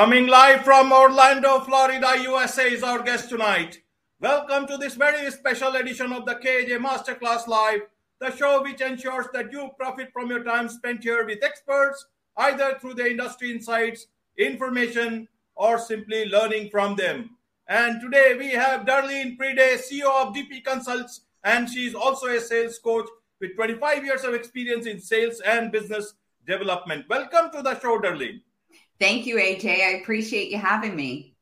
Coming live from Orlando, Florida, USA is our guest tonight. Welcome to this very special edition of the KJ Masterclass Live, the show which ensures that you profit from your time spent here with experts, either through the industry insights, information, or simply learning from them. And today we have Darleen Priday, CEO of DP Consults, and she's also a sales coach with 25 years of experience in sales and business development. Welcome to the show, Darleen. Thank you, AJ. I appreciate you having me.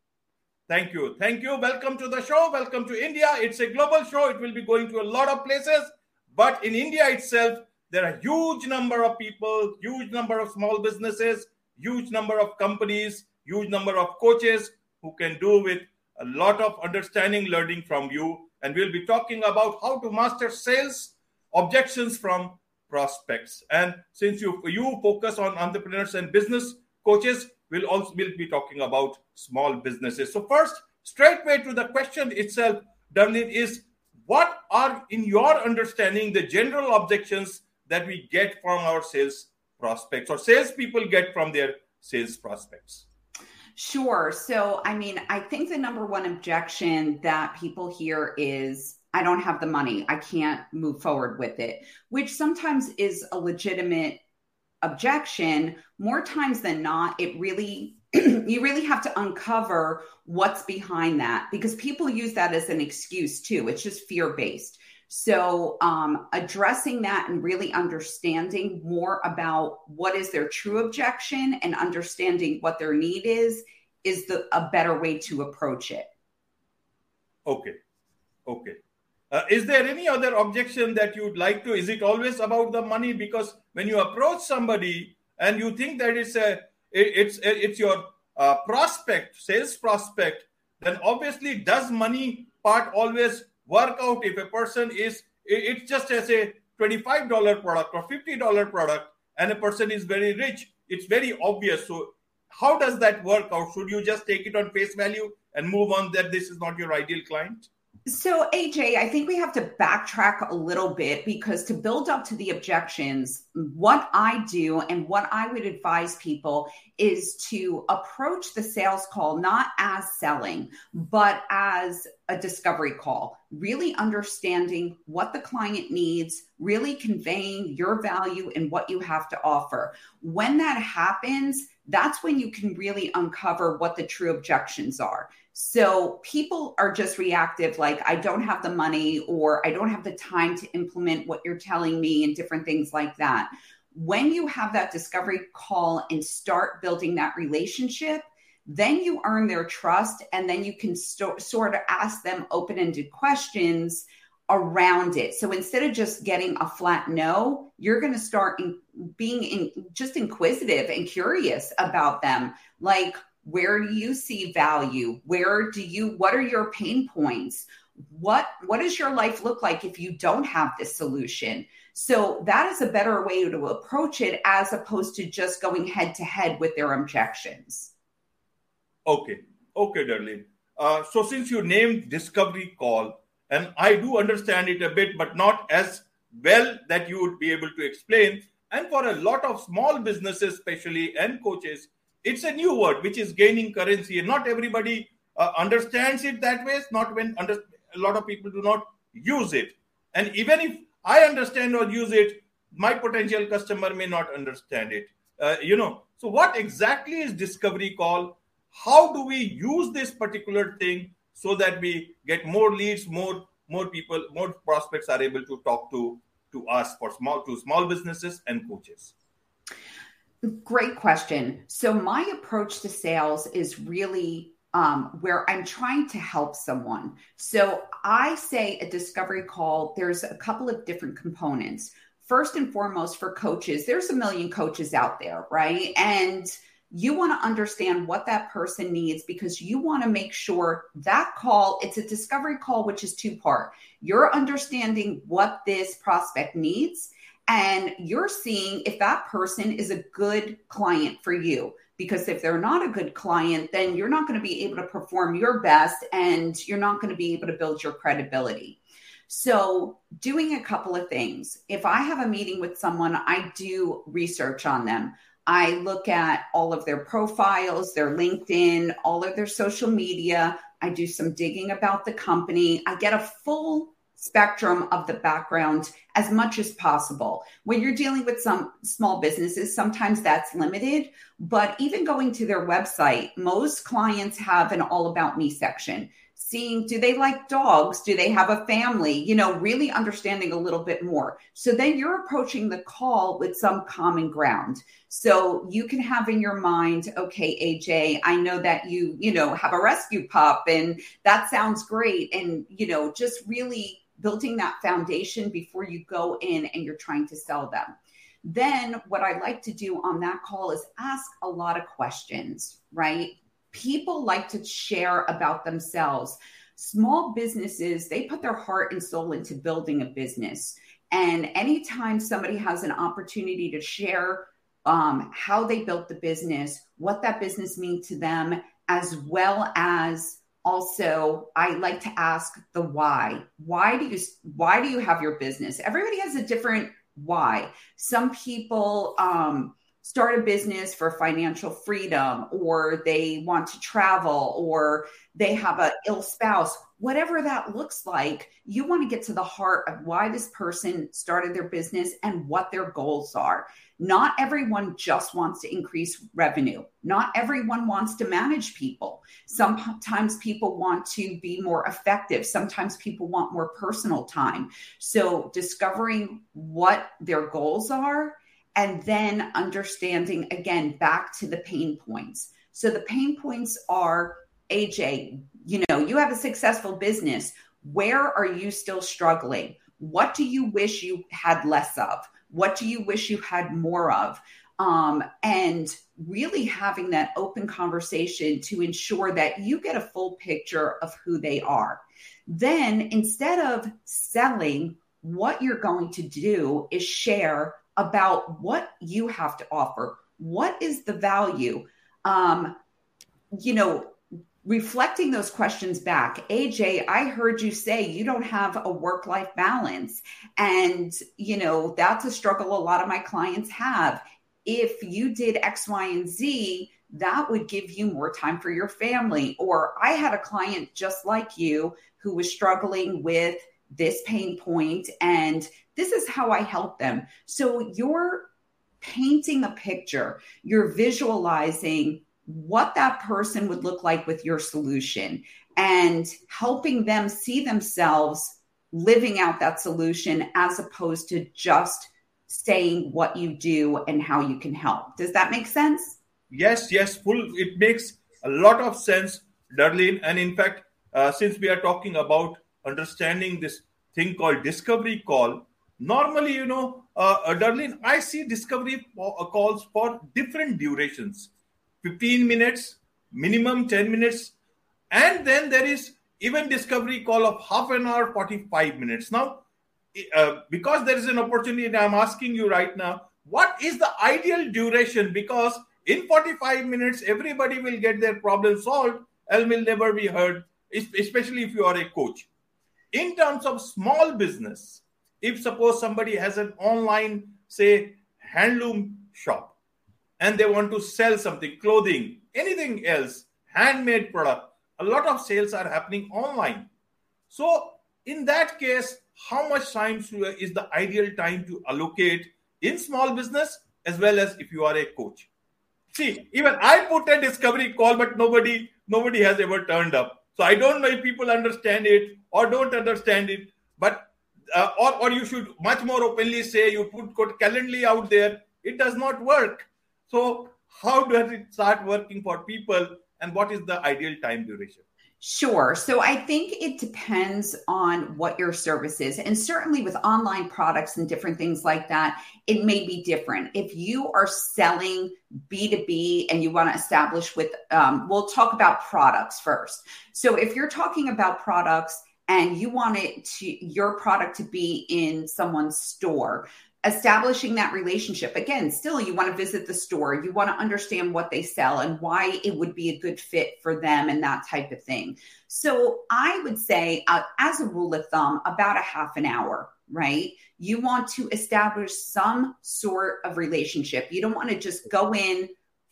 Thank you. Thank you. Welcome to the show. Welcome to India. It's a global show. It will be going to a lot of places. But in India itself, there are huge number of people, huge number of small businesses, huge number of companies, huge number of coaches who can do with a lot of understanding learning from you and we'll be talking about how to master sales objections from prospects and since you you focus on entrepreneurs and business coaches we'll also will be talking about small businesses so first straightway to the question itself Darleen, is what are in your understanding the general objections that we get from our sales prospects or salespeople get from their sales prospects Sure. So, I mean, I think the number one objection that people hear is, I don't have the money. I can't move forward with it, which sometimes is a legitimate objection. More times than not, it really, you really have to uncover what's behind that because people use that as an excuse too. It's just fear based. So, um, addressing that and really understanding more about what is their true objection and understanding what their need is is the a better way to approach it. Okay, okay. Uh, is there any other objection that you'd like to? Is it always about the money? Because when you approach somebody and you think that it's a it's it's your uh, prospect, sales prospect, then obviously does money part always work out if a person is it's just as a $25 product or $50 product and a person is very rich it's very obvious so how does that work out should you just take it on face value and move on that this is not your ideal client so, AJ, I think we have to backtrack a little bit because to build up to the objections, what I do and what I would advise people is to approach the sales call not as selling, but as a discovery call, really understanding what the client needs, really conveying your value and what you have to offer. When that happens, that's when you can really uncover what the true objections are. So people are just reactive, like, I don't have the money or I don't have the time to implement what you're telling me and different things like that. When you have that discovery call and start building that relationship, then you earn their trust and then you can st- sort of ask them open ended questions around it. So instead of just getting a flat no, you're going to start in, being in, just inquisitive and curious about them. Like, where do you see value? Where do you what are your pain points? What what does your life look like if you don't have this solution? So that is a better way to approach it as opposed to just going head to head with their objections. Okay. Okay darling uh, so since you named discovery call and i do understand it a bit but not as well that you would be able to explain. And for a lot of small businesses especially and coaches it's a new word which is gaining currency and not everybody uh, understands it that way. It's not when under, a lot of people do not use it. And even if i understand or use it my potential customer may not understand it. Uh, you know so what exactly is discovery call how do we use this particular thing so that we get more leads more more people more prospects are able to talk to to us for small to small businesses and coaches Great question. So, my approach to sales is really um, where I'm trying to help someone. So, I say a discovery call, there's a couple of different components. First and foremost, for coaches, there's a million coaches out there, right? And you want to understand what that person needs because you want to make sure that call it's a discovery call which is two part you're understanding what this prospect needs and you're seeing if that person is a good client for you. Because if they're not a good client, then you're not going to be able to perform your best and you're not going to be able to build your credibility. So, doing a couple of things. If I have a meeting with someone, I do research on them. I look at all of their profiles, their LinkedIn, all of their social media. I do some digging about the company. I get a full spectrum of the background as much as possible. When you're dealing with some small businesses, sometimes that's limited, but even going to their website, most clients have an all about me section seeing do they like dogs? Do they have a family? You know really understanding a little bit more. So then you're approaching the call with some common ground. So you can have in your mind okay aj i know that you you know have a rescue pup and that sounds great. And you know just really building that foundation before you go in and you're trying to sell them then what i like to do on that call is ask a lot of questions right people like to share about themselves. Small businesses, they put their heart and soul into building a business. And anytime somebody has an opportunity to share um, how they built the business, what that business means to them, as well as also i like to ask the why. Why do you why do you have your business? Everybody has a different why. Some people um, start a business for financial freedom or they want to travel or they have an ill spouse whatever that looks like you want to get to the heart of why this person started their business and what their goals are. Not everyone just wants to increase revenue. Not everyone wants to manage people. Sometimes people want to be more effective. Sometimes people want more personal time. So discovering what their goals are and then understanding again back to the pain points. So the pain points are AJ, you know, you have a successful business. Where are you still struggling? What do you wish you had less of? What do you wish you had more of? Um, and really having that open conversation to ensure that you get a full picture of who they are. Then instead of selling, what you're going to do is share about what you have to offer. What is the value? Um, you know, reflecting those questions back aj i heard you say you don't have a work life balance. And you know that's a struggle a lot of my clients have. If you did x y and z that would give you more time for your family. Or i had a client just like you who was struggling with this pain point and this is how I help them. So you're painting a picture, you're visualizing what that person would look like with your solution and helping them see themselves living out that solution as opposed to just saying what you do and how you can help. Does that make sense? Yes, yes, full. It makes a lot of sense, Darleen. And in fact, uh, since we are talking about understanding this thing called discovery call, normally you know uh, uh, darleen i see discovery calls for different durations 15 minutes minimum 10 minutes and then there is even discovery call of half an hour 45 minutes. Now uh, because there is an opportunity i'm asking you right now what is the ideal duration? Because in 45 minutes everybody will get their problem solved and will never be heard especially if you are a coach. In terms of small business if suppose somebody has an online say handloom shop and they want to sell something clothing anything else handmade product a lot of sales are happening online so in that case how much time is the ideal time to allocate in small business as well as if you are a coach see even i put a discovery call but nobody nobody has ever turned up so i don't know if people understand it or don't understand it but uh, or, or you should much more openly say you put, put Calendly out there. It does not work. So how does it start working for people and what is the ideal time duration? Sure. So I think it depends on what your service is. And certainly with online products and different things like that, it may be different. If you are selling B2B and you want to establish with, um, we'll talk about products first. So if you're talking about products, and you want it to your product to be in someone's store establishing that relationship. Again still you want to visit the store. You want to understand what they sell and why it would be a good fit for them and that type of thing. So i would say uh, as a rule of thumb about a half an hour right? You want to establish some sort of relationship. You don't want to just go in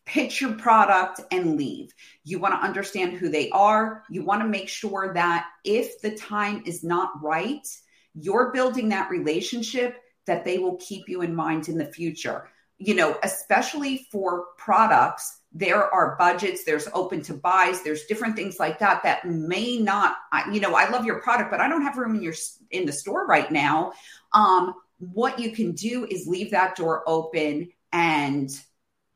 pitch your product and leave. You want to understand who they are. You want to make sure that if the time is not right, you're building that relationship that they will keep you in mind in the future. You know, especially for products, there are budgets, there's open to buys, there's different things like that that may not, you know, I love your product, but I don't have room in your in the store right now. Um, what you can do is leave that door open and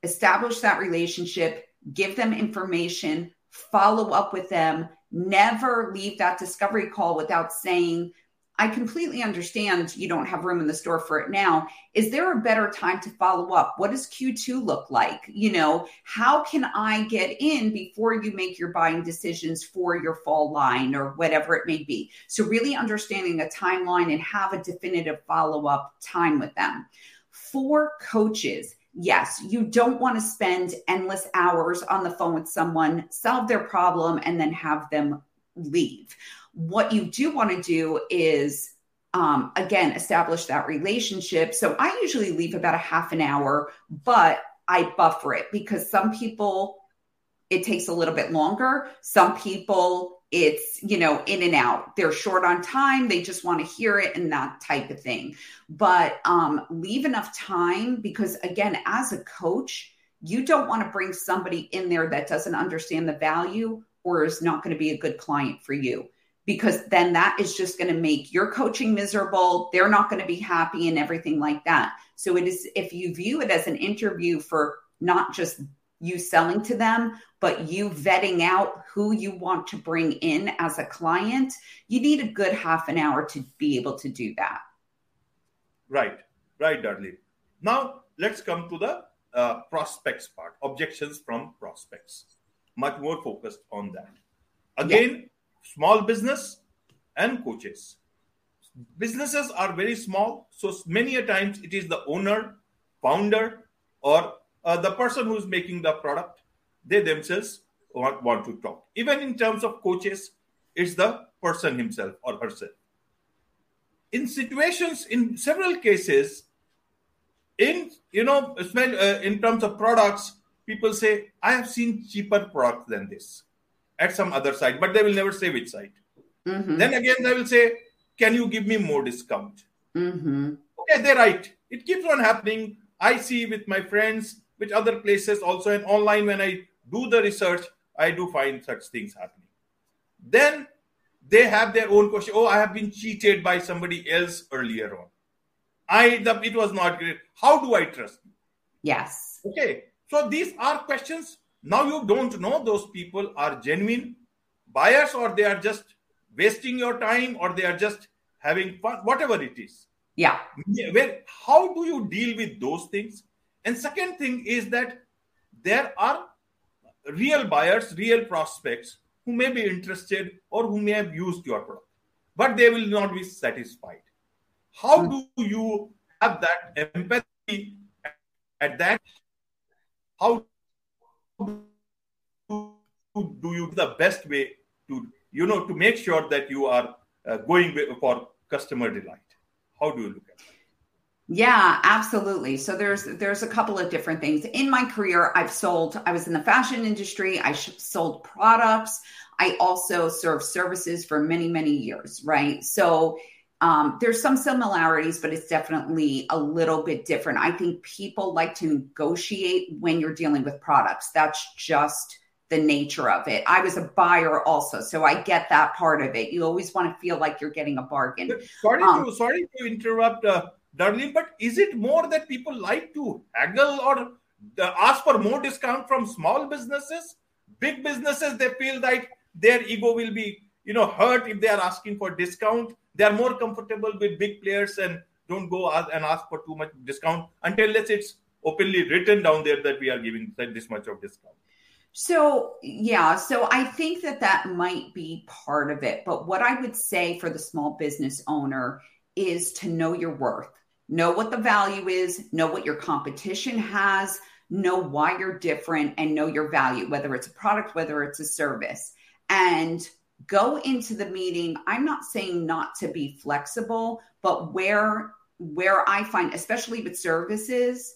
establish that relationship, give them information, follow up with them, never leave that discovery call without saying, I completely understand you don't have room in the store for it now. Is there a better time to follow up? What does Q2 look like? You know, how can I get in before you make your buying decisions for your fall line or whatever it may be? So, really understanding a timeline and have a definitive follow up time with them. For coaches, yes, you don't want to spend endless hours on the phone with someone, solve their problem, and then have them leave. What you do want to do is, um, again, establish that relationship. So I usually leave about a half an hour, but I buffer it because some people, it takes a little bit longer. Some people, it's you know in and out they're short on time they just want to hear it and that type of thing but um leave enough time because again as a coach you don't want to bring somebody in there that doesn't understand the value or is not going to be a good client for you because then that is just going to make your coaching miserable they're not going to be happy and everything like that so it is if you view it as an interview for not just you selling to them, but you vetting out who you want to bring in as a client, you need a good half an hour to be able to do that. Right, right, Darleen. Now let's come to the uh, prospects part, objections from prospects. Much more focused on that. Again, yeah. Small business and coaches. Businesses are very small, so many a times it is the owner, founder, or uh, the person who's making the product, they themselves want, want to talk. Even in terms of coaches, it's the person himself or herself. In situations, in several cases, in you know, uh, in terms of products, people say, "I have seen cheaper products than this at some other site," but they will never say which site. Mm-hmm. Then again, they will say, "Can you give me more discount?" Mm-hmm. Okay, they're right. It keeps on happening. I see with my friends with other places also and online when i do the research i do find such things happening then they have their own question oh i have been cheated by somebody else earlier on i the, it was not great how do i trust you yes okay so these are questions now you don't know those people are genuine buyers or they are just wasting your time or they are just having fun whatever it is yeah where how do you deal with those things and second thing is that there are real buyers, real prospects who may be interested or who may have used your product, but they will not be satisfied. How hmm. do you have that empathy at that? How do you the best way to you know to make sure that you are uh, going for customer delight? How do you look at it? Yeah, absolutely. So there's there's a couple of different things. In my career, I've sold I was in the fashion industry, I sold products. I also served services for many many years, right? So um, there's some similarities, but it's definitely a little bit different. I think people like to negotiate when you're dealing with products. That's just the nature of it. I was a buyer also, so I get that part of it. You always want to feel like you're getting a bargain. Sorry um, to sorry to interrupt. Uh, Darleen, but is it more that people like to haggle or ask for more discount from small businesses? Big businesses, they feel like their ego will be, you know, hurt if they are asking for discount. They are more comfortable with big players and don't go and ask for too much discount until it's openly written down there that we are giving this much of discount. So, yeah, so I think that that might be part of it. But what I would say for the small business owner is to know your worth know what the value is, know what your competition has, know why you're different, and know your value, whether it's a product, whether it's a service. And go into the meeting. I'm not saying not to be flexible, but where where I find, especially with services,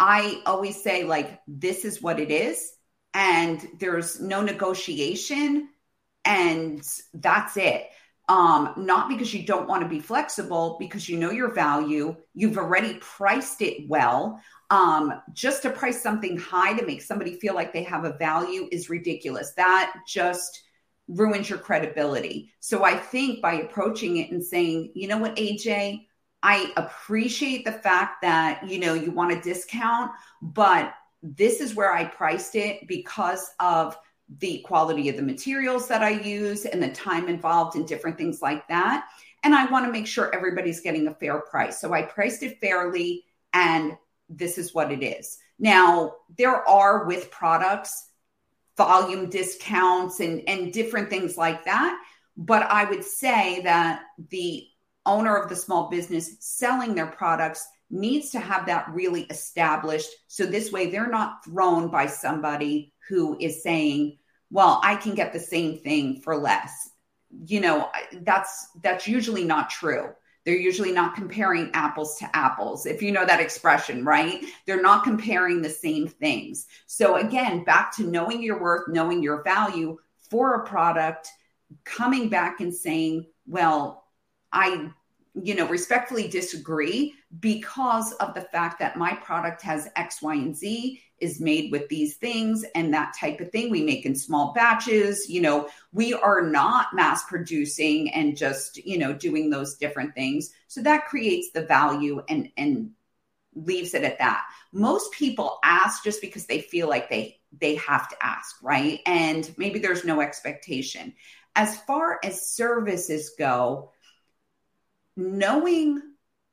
I always say, like, this is what it is. And there's no negotiation. And that's it. Um, not because you don't want to be flexible, because you know your value. You've already priced it well. Um, just to price something high to make somebody feel like they have a value is ridiculous. That just ruins your credibility. So I think by approaching it and saying, you know what, AJ, I appreciate the fact that, you know, you want a discount, but this is where I priced it because of the quality of the materials that I use and the time involved and different things like that. And I want to make sure everybody's getting a fair price. So I priced it fairly and this is what it is. Now, there are with products volume discounts and, and different things like that. But I would say that the owner of the small business selling their products needs to have that really established. So this way they're not thrown by somebody who is saying, well, I can get the same thing for less. You know, that's that's usually not true. They're usually not comparing apples to apples, if you know that expression, right? They're not comparing the same things. So, again, back to knowing your worth, knowing your value for a product, coming back and saying, well, I you know, respectfully disagree because of the fact that my product has X, Y, and Z, is made with these things and that type of thing. We make in small batches. You know, we are not mass producing and just, you know, doing those different things. So that creates the value and, and, leaves it at that. Most people ask just because they feel like they they have to ask, right? And maybe there's no expectation. As far as services go, knowing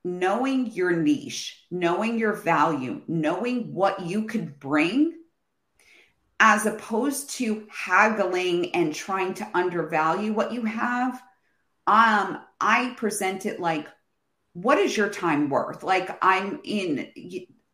knowing your niche, knowing your value, knowing what you could bring as opposed to haggling and trying to undervalue what you have. Um i present it like what is your time worth? Like i'm in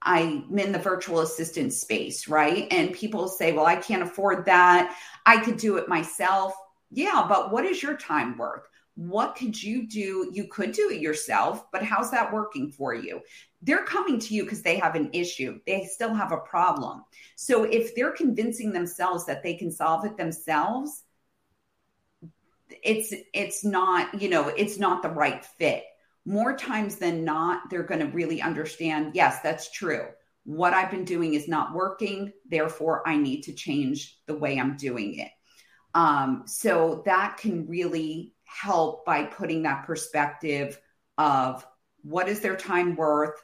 i'm in the virtual assistant space right? And people say well i can't afford that. I could do it myself. Yeah but what is your time worth what could you do? You could do it yourself, but how's that working for you? They're coming to you because they have an issue. They still have a problem. So if they're convincing themselves that they can solve it themselves, it's it's not, you know, it's not the right fit. More times than not, they're going to really understand, yes, that's true. What I've been doing is not working, therefore I need to change the way I'm doing it. Um, so that can really help by putting that perspective of what is their time worth?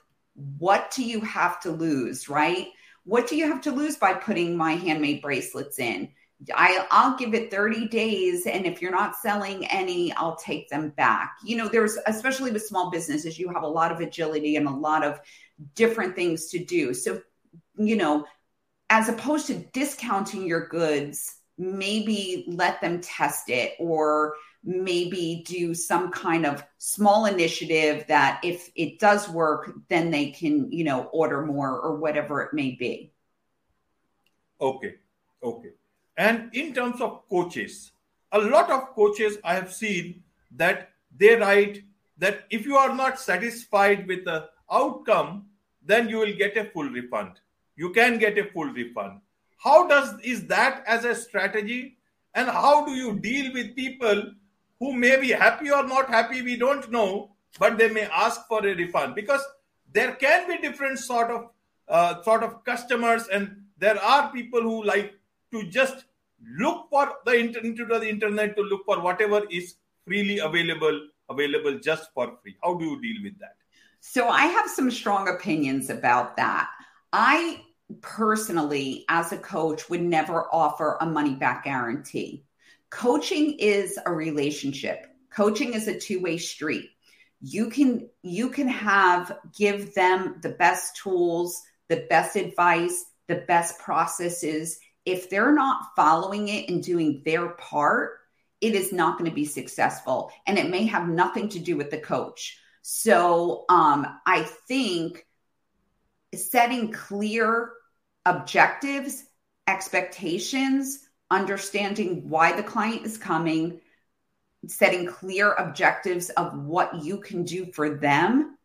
What do you have to lose, right? What do you have to lose by putting my handmade bracelets in? I, I'll give it 30 days. And if you're not selling any, I'll take them back. You know, there's, especially with small businesses, you have a lot of agility and a lot of different things to do. So, you know, as opposed to discounting your goods, maybe let them test it or maybe do some kind of small initiative that if it does work then they can you know order more or whatever it may be. Okay. Okay. And in terms of coaches a lot of coaches i have seen that they write that if you are not satisfied with the outcome then you will get a full refund. You can get a full refund. How does is that as a strategy? And how do you deal with people who may be happy or not happy, we don't know, but they may ask for a refund because there can be different sort of uh, sort of customers, and there are people who like to just look for the internet into the internet to look for whatever is freely available available just for free. How do you deal with that? So I have some strong opinions about that. I personally, as a coach, would never offer a money back guarantee coaching is a relationship. Coaching is a two-way street. You can you can have give them the best tools the best advice the best processes. If they're not following it and doing their part it is not going to be successful and it may have nothing to do with the coach. So um, I think setting clear objectives, expectations, understanding why the client is coming, setting clear objectives of what you can do for them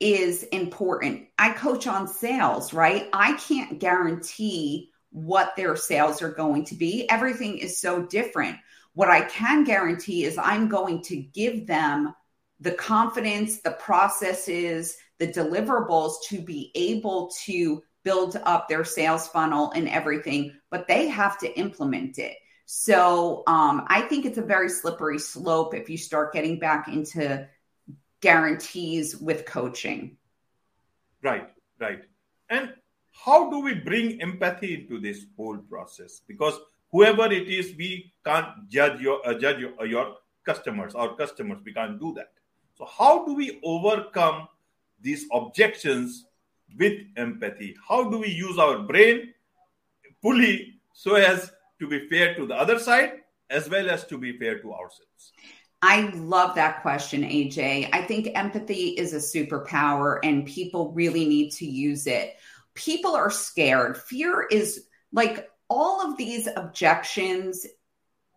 is important. I coach on sales, right? I can't guarantee what their sales are going to be. Everything is so different. What I can guarantee is I'm going to give them the confidence, the processes, the deliverables to be able to build up their sales funnel and everything, but they have to implement it. So um, I think it's a very slippery slope if you start getting back into guarantees with coaching. Right, right. And how do we bring empathy into this whole process? Because whoever it is, we can't judge your uh, judge your, uh, your customers, our customers. We can't do that. So how do we overcome these objections with empathy? How do we use our brain fully so as to be fair to the other side as well as to be fair to ourselves? I love that question, AJ. I think empathy is a superpower and people really need to use it. People are scared. Fear is like all of these objections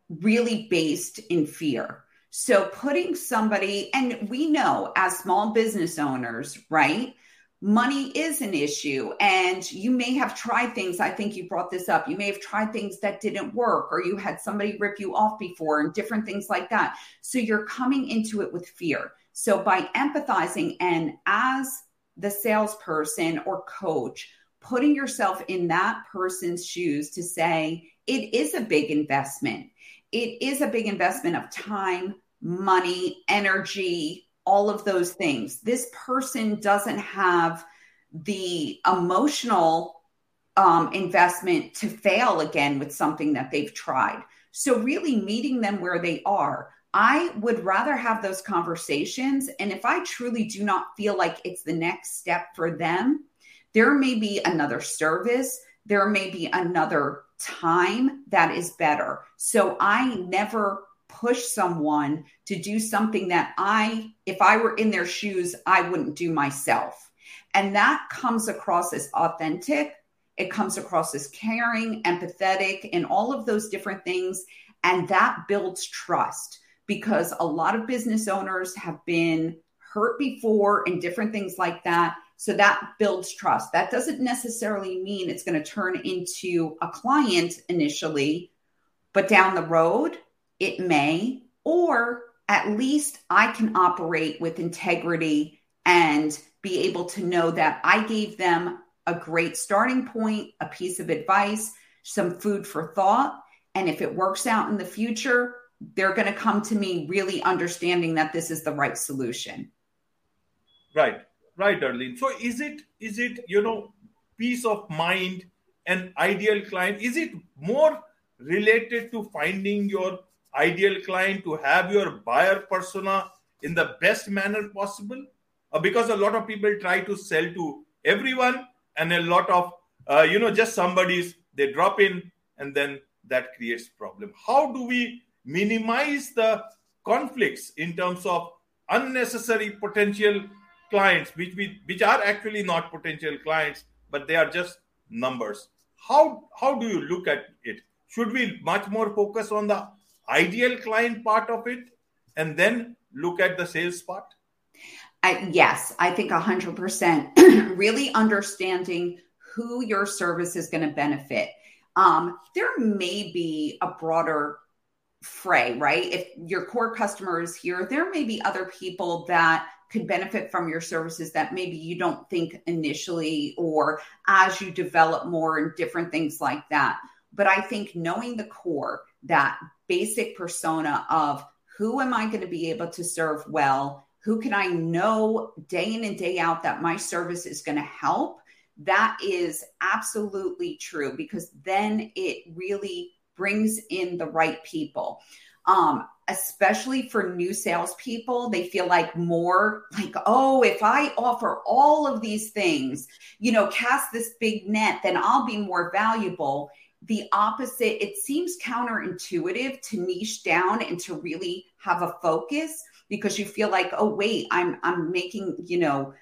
really based in fear. So putting somebody, and we know as small business owners, right? Money is an issue and you may have tried things i think you brought this up you may have tried things that didn't work or you had somebody rip you off before and different things like that. So you're coming into it with fear. So by empathizing and as the salesperson or coach putting yourself in that person's shoes to say it is a big investment. It is a big investment of time money energy all of those things. This person doesn't have the emotional um, investment to fail again with something that they've tried. So, really meeting them where they are. I would rather have those conversations. And if I truly do not feel like it's the next step for them, there may be another service, there may be another time that is better. So, I never push someone to do something that I, if I were in their shoes, I wouldn't do myself. And that comes across as authentic. It comes across as caring, empathetic, and all of those different things. And that builds trust because a lot of business owners have been hurt before and different things like that. So that builds trust. That doesn't necessarily mean it's going to turn into a client initially, but down the road, it may, or at least I can operate with integrity and be able to know that I gave them a great starting point, a piece of advice, some food for thought. And if it works out in the future, they're going to come to me really understanding that this is the right solution. Right, right, Darleen. So is it is it you know peace of mind and ideal client? Is it more related to finding your ideal client to have your buyer persona in the best manner possible uh, because a lot of people try to sell to everyone and a lot of uh, you know just somebody's they drop in and then that creates problem. How do we minimize the conflicts in terms of unnecessary potential clients which we which are actually not potential clients but they are just numbers? How how do you look at it? Should we much more focus on the ideal client part of it and then look at the sales part? I, yes, I think 100%. really understanding who your service is going to benefit. Um, there may be a broader fray, right? If your core customer is here, there may be other people that could benefit from your services that maybe you don't think initially or as you develop more and different things like that. But I think knowing the core, that basic persona of who am I going to be able to serve well? Who can I know day in and day out that my service is going to help? That is absolutely true because then it really brings in the right people. Um, especially for new salespeople, they feel like more like, oh, if I offer all of these things, you know, cast this big net, then I'll be more valuable the opposite, it seems counterintuitive to niche down and to really have a focus. because you feel like, oh wait, I'm I'm making, you know,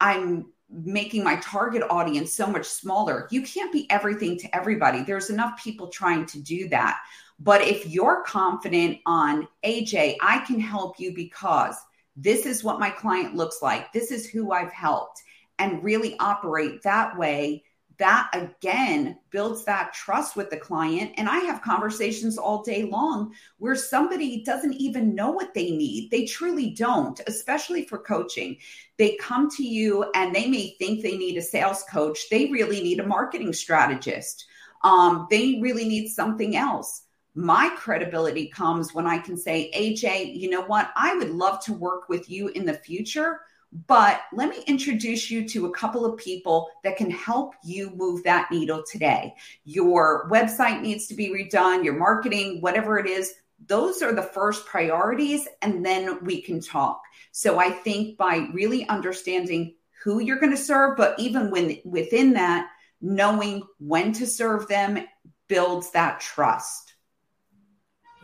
I'm making my target audience so much smaller. You can't be everything to everybody. There's enough people trying to do that. But if you're confident on AJ, I can help you because this is what my client looks like. This is who I've helped and really operate that way that again builds that trust with the client. And I have conversations all day long where somebody doesn't even know what they need. They truly don't, especially for coaching. They come to you and they may think they need a sales coach, they really need a marketing strategist. Um, they really need something else. My credibility comes when I can say, AJ, you know what? I would love to work with you in the future but let me introduce you to a couple of people that can help you move that needle today. Your website needs to be redone, your marketing, whatever it is. Those are the first priorities, and then we can talk. So I think by really understanding who you're going to serve, but even when within that, knowing when to serve them builds that trust.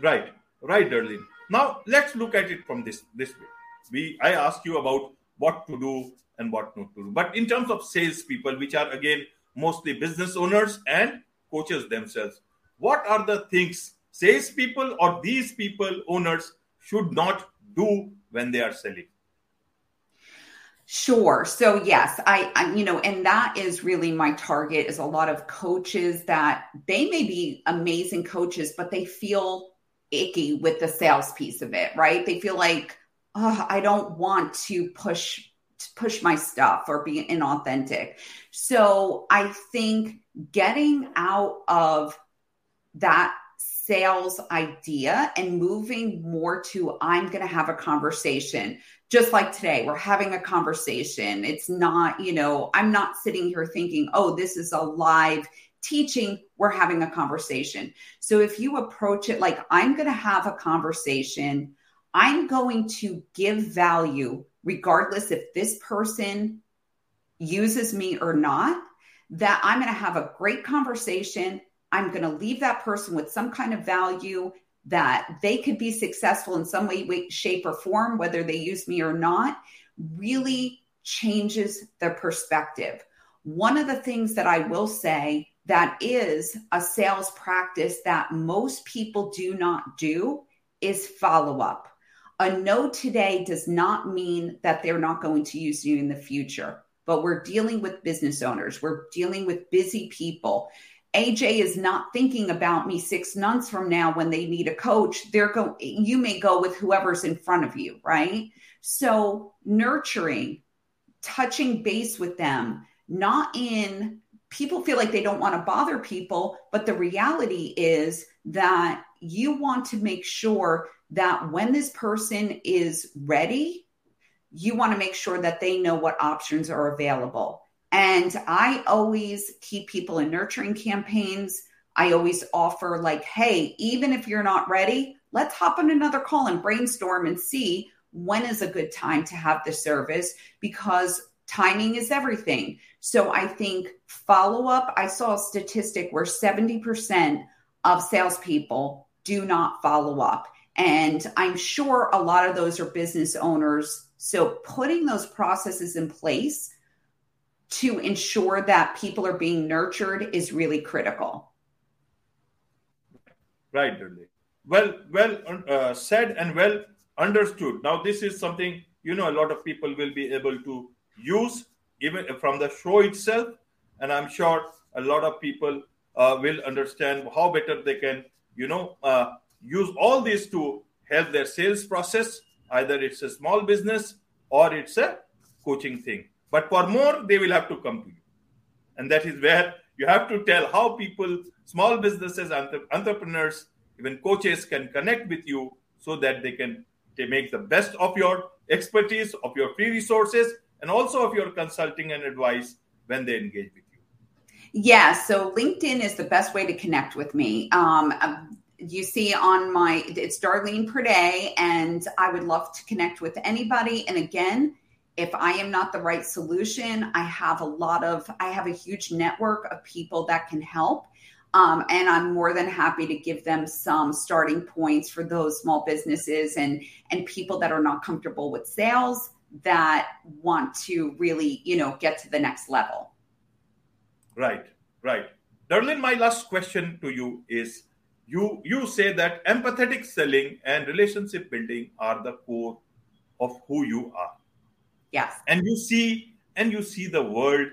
Right, right, Darleen. Now let's look at it from this this way. We I asked you about what to do and what not to do. But in terms of salespeople, which are again mostly business owners and coaches themselves, what are the things salespeople or these people, owners, should not do when they are selling? Sure. So yes, I, I, you know, and that is really my target is a lot of coaches that they may be amazing coaches, but they feel icky with the sales piece of it, right? They feel like oh, I don't want to push push my stuff or be inauthentic. So I think getting out of that sales idea and moving more to I'm going to have a conversation. Just like today, we're having a conversation. It's not, you know, I'm not sitting here thinking, oh, this is a live teaching. We're having a conversation. So if you approach it like I'm going to have a conversation I'm going to give value regardless if this person uses me or not, that I'm going to have a great conversation. I'm going to leave that person with some kind of value that they could be successful in some way, shape, or form, whether they use me or not, really changes their perspective. One of the things that I will say that is a sales practice that most people do not do is follow up. A no today does not mean that they're not going to use you in the future, but we're dealing with business owners, we're dealing with busy people. AJ is not thinking about me six months from now when they need a coach. They're going, you may go with whoever's in front of you, right? So, nurturing, touching base with them, not in people feel like they don't want to bother people, but the reality is that you want to make sure that when this person is ready, you want to make sure that they know what options are available. And I always keep people in nurturing campaigns. I always offer, like, hey, even if you're not ready, let's hop on another call and brainstorm and see when is a good time to have the service because timing is everything. So I think follow up, I saw a statistic where 70% of salespeople do not follow up. And I'm sure a lot of those are business owners. So putting those processes in place to ensure that people are being nurtured is really critical. Right, Dudley. Well, well uh, said and well understood. Now, this is something you know a lot of people will be able to use even from the show itself, and I'm sure a lot of people uh, will understand how better they can, you know, uh, use all these to help their sales process. Either it's a small business or it's a coaching thing. But for more, they will have to come to you. And that is where you have to tell how people, small businesses, entrepreneurs, even coaches can connect with you so that they can they make the best of your expertise, of your free resources, and also of your consulting and advice when they engage with you. Yeah, so LinkedIn is the best way to connect with me. Um, you see on my it's darleen Priday and i would love to connect with anybody and again if i am not the right solution i have a lot of i have a huge network of people that can help Um, and I'm more than happy to give them some starting points for those small businesses and and people that are not comfortable with sales that want to really, you know, get to the next level. Right, right. Darleen, my last question to you is you you say that empathetic selling and relationship building are the core of who you are. Yes. And you see and you see the world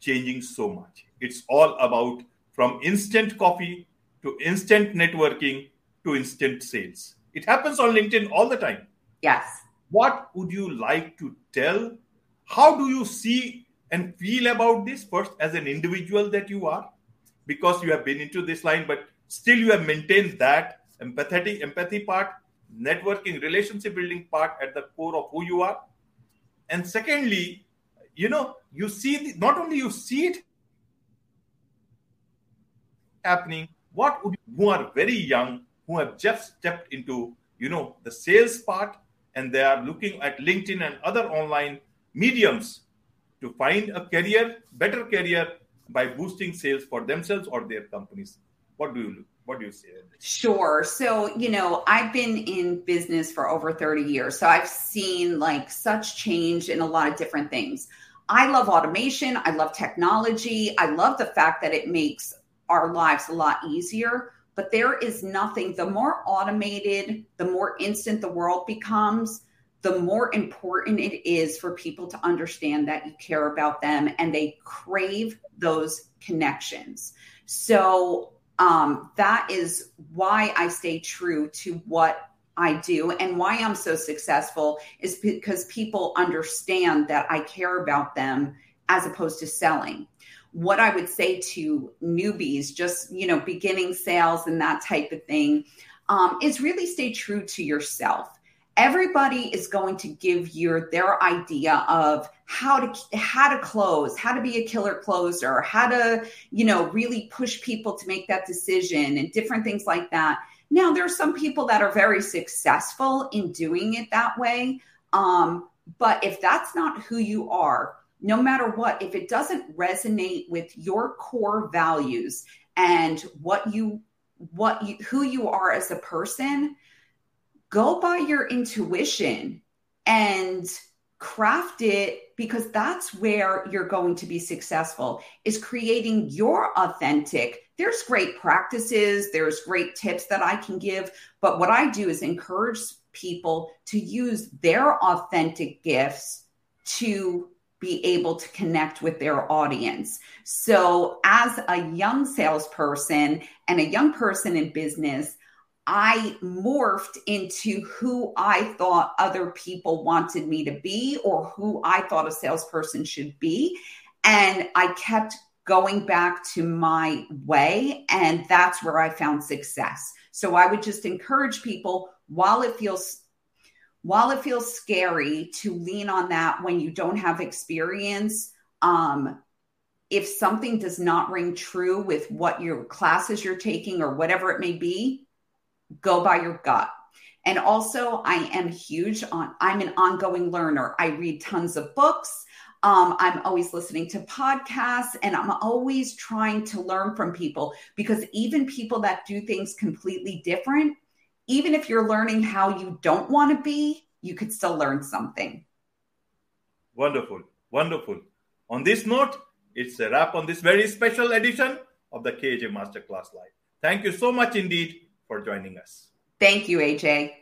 changing so much. It's all about from instant coffee to instant networking to instant sales. It happens on LinkedIn all the time. Yes. What would you like to tell? How do you see and feel about this first as an individual that you are? Because you have been into this line, but still you have maintained that empathetic empathy part, networking, relationship building part at the core of who you are. And secondly, you know, you see the, not only you see it happening, what would you, who are very young, who have just stepped into, you know, the sales part and they are looking at LinkedIn and other online mediums to find a career, better career by boosting sales for themselves or their companies. What do you what do you say? Sure. So, you know, I've been in business for over 30 years. So I've seen like such change in a lot of different things. I love automation. I love technology. I love the fact that it makes our lives a lot easier. But there is nothing, the more automated, the more instant the world becomes, the more important it is for people to understand that you care about them and they crave those connections. So um, that is why I stay true to what I do and why I'm so successful is because people understand that I care about them as opposed to selling what I would say to newbies, just you know, beginning sales and that type of thing, um, is really stay true to yourself. Everybody is going to give you their idea of how to how to close, how to be a killer closer, how to you know really push people to make that decision, and different things like that. Now, there are some people that are very successful in doing it that way. Um, but if that's not who you are, no matter what, if it doesn't resonate with your core values and what you what you who you are as a person, go by your intuition and craft it because that's where you're going to be successful is creating your authentic there's great practices there's great tips that i can give but what i do is encourage people to use their authentic gifts to be able to connect with their audience. So, as a young salesperson and a young person in business, I morphed into who I thought other people wanted me to be or who I thought a salesperson should be. And I kept going back to my way, and that's where I found success. So I would just encourage people while it feels while it feels scary to lean on that when you don't have experience, um, if something does not ring true with what your classes you're taking or whatever it may be, go by your gut. And also, I am huge on, I'm an ongoing learner. I read tons of books. Um, I'm always listening to podcasts and I'm always trying to learn from people because even people that do things completely different, even if you're learning how you don't want to be, you could still learn something. Wonderful. Wonderful. On this note, it's a wrap on this very special edition of the KJ Masterclass Live. Thank you so much indeed for joining us. Thank you, AJ.